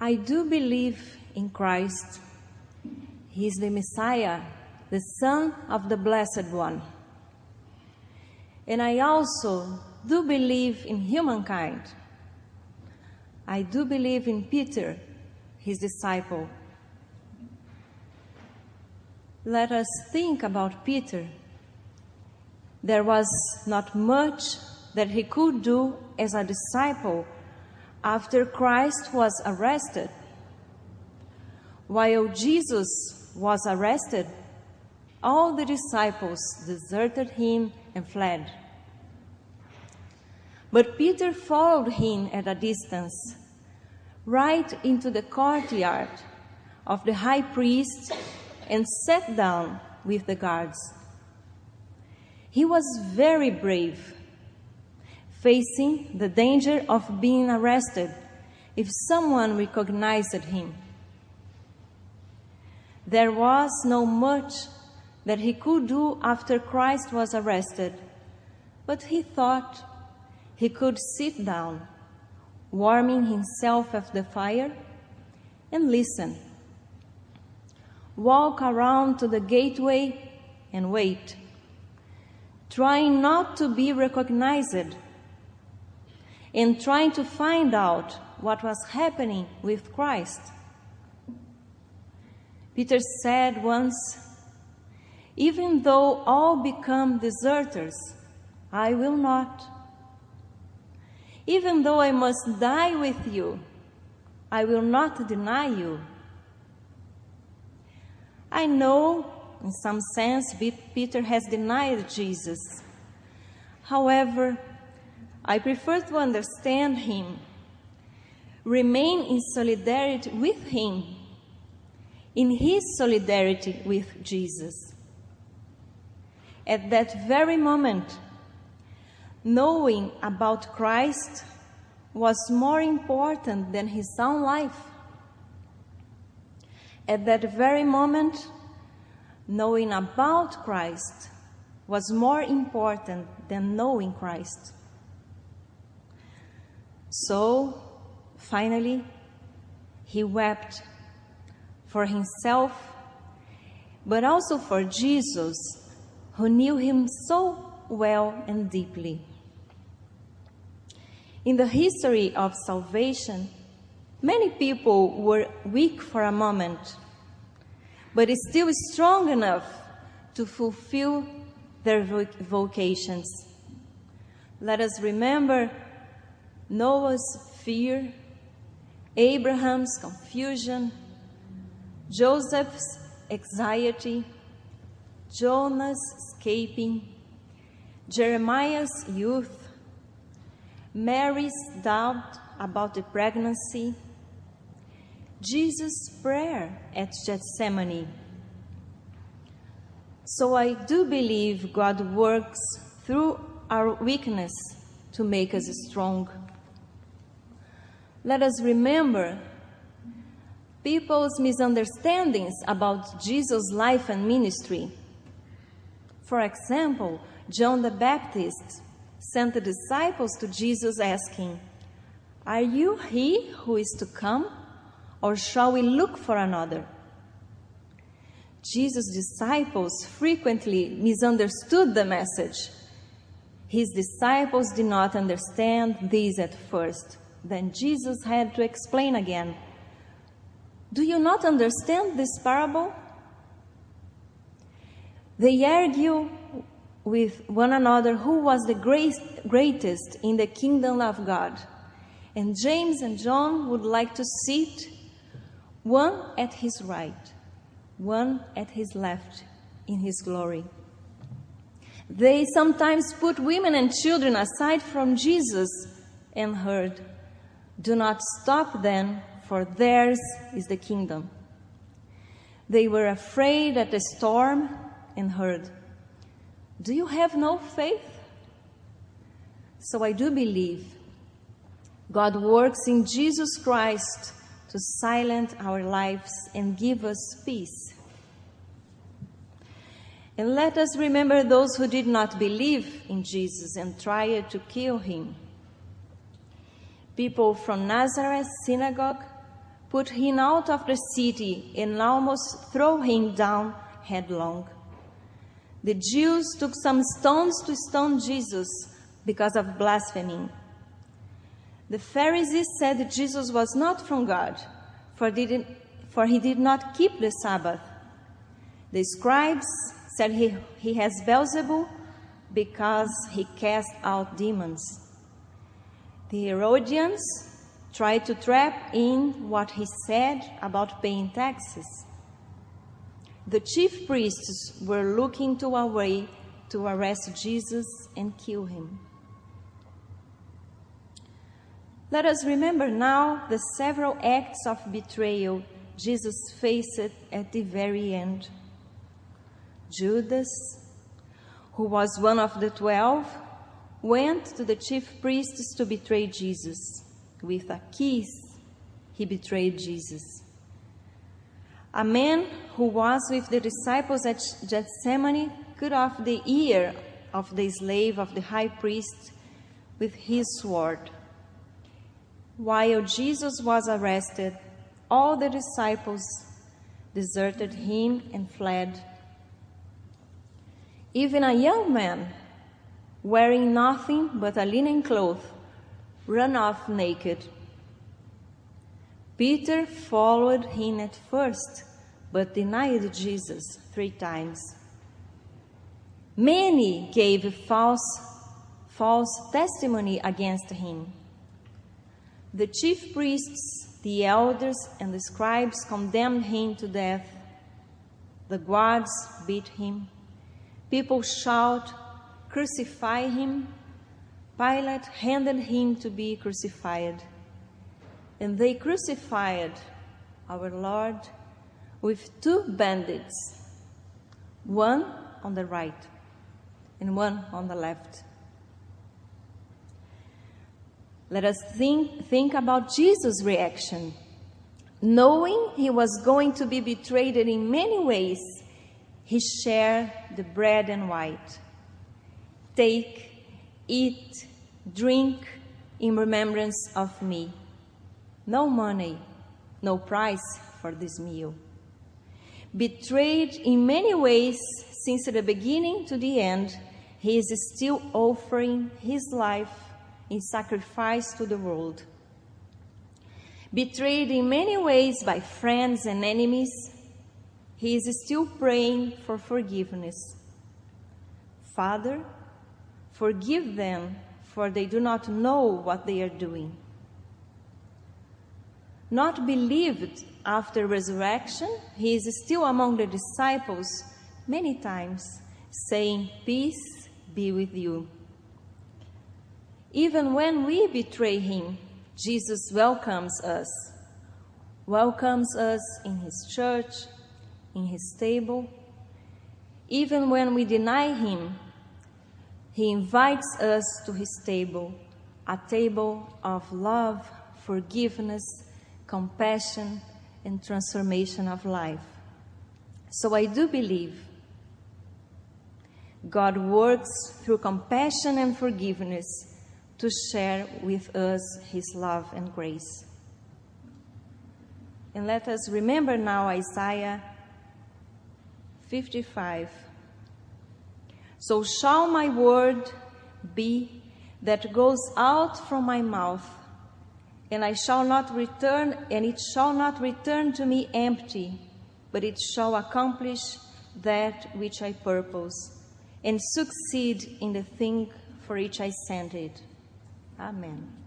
I do believe in Christ. He is the Messiah, the Son of the Blessed One. And I also do believe in humankind. I do believe in Peter, his disciple. Let us think about Peter. There was not much that he could do as a disciple after Christ was arrested. While Jesus was arrested, all the disciples deserted him and fled. But Peter followed him at a distance, right into the courtyard of the high priest, and sat down with the guards. He was very brave, facing the danger of being arrested if someone recognized him. There was no much that he could do after Christ was arrested, but he thought he could sit down, warming himself at the fire, and listen. Walk around to the gateway and wait, trying not to be recognized, and trying to find out what was happening with Christ. Peter said once, Even though all become deserters, I will not. Even though I must die with you, I will not deny you. I know, in some sense, Peter has denied Jesus. However, I prefer to understand him, remain in solidarity with him, in his solidarity with Jesus. At that very moment, knowing about Christ was more important than his own life. At that very moment, knowing about Christ was more important than knowing Christ. So, finally, he wept for himself, but also for Jesus, who knew him so well and deeply. In the history of salvation, many people were weak for a moment, but still strong enough to fulfill their vocations. Let us remember Noah's fear, Abraham's confusion, Joseph's anxiety, Jonah's escaping, Jeremiah's youth, Mary's doubt about the pregnancy, Jesus' prayer at Gethsemane. So I do believe God works through our weakness to make us strong. Let us remember people's misunderstandings about Jesus' life and ministry. For example, John the Baptist sent the disciples to Jesus asking, Are you he who is to come, or shall we look for another? Jesus' disciples frequently misunderstood the message. His disciples did not understand this at first. Then Jesus had to explain again Do you not understand this parable? They argue with one another who was the great, greatest in the kingdom of God. And James and John would like to sit one at his right, one at his left in his glory. They sometimes put women and children aside from Jesus and heard, Do not stop then, for theirs is the kingdom. They were afraid at the storm and heard, do you have no faith? So I do believe God works in Jesus Christ to silence our lives and give us peace. And let us remember those who did not believe in Jesus and tried to kill him. People from Nazareth synagogue put him out of the city, and almost throw him down headlong. The Jews took some stones to stone Jesus because of blasphemy. The Pharisees said Jesus was not from God, for, for he did not keep the Sabbath. The scribes said he, he has Beelzebub because he cast out demons. The Herodians tried to trap in what he said about paying taxes. The chief priests were looking to a way to arrest Jesus and kill him. Let us remember now the several acts of betrayal Jesus faced at the very end. Judas, who was one of the twelve, went to the chief priests to betray Jesus. With a kiss, he betrayed Jesus. A man who was with the disciples at Gethsemane cut off the ear of the slave of the high priest with his sword. While Jesus was arrested, all the disciples deserted him and fled. Even a young man, wearing nothing but a linen cloth, ran off naked. Peter followed him at first, but denied Jesus three times. Many gave false, false testimony against him. The chief priests, the elders, and the scribes condemned him to death. The guards beat him. People shout, Crucify him. Pilate handed him to be crucified. And they crucified our Lord with two bandits, one on the right and one on the left. Let us think, think about Jesus' reaction. Knowing he was going to be betrayed in many ways, he shared the bread and wine. Take, eat, drink in remembrance of me. No money, no price for this meal. Betrayed in many ways since the beginning to the end, he is still offering his life in sacrifice to the world. Betrayed in many ways by friends and enemies, he is still praying for forgiveness. Father, forgive them, for they do not know what they are doing. Not believed after resurrection, he is still among the disciples many times, saying, Peace be with you. Even when we betray him, Jesus welcomes us. Welcomes us in his church, in his table. Even when we deny him, he invites us to his table, a table of love, forgiveness, compassion, and transformation of life. So I do believe God works through compassion and forgiveness to share with us his love and grace. And let us remember now Isaiah 55. So shall my word be that goes out from my mouth, and I shall not return, and it shall not return to me empty, but it shall accomplish that which I purpose, and succeed in the thing for which I sent it. Amém.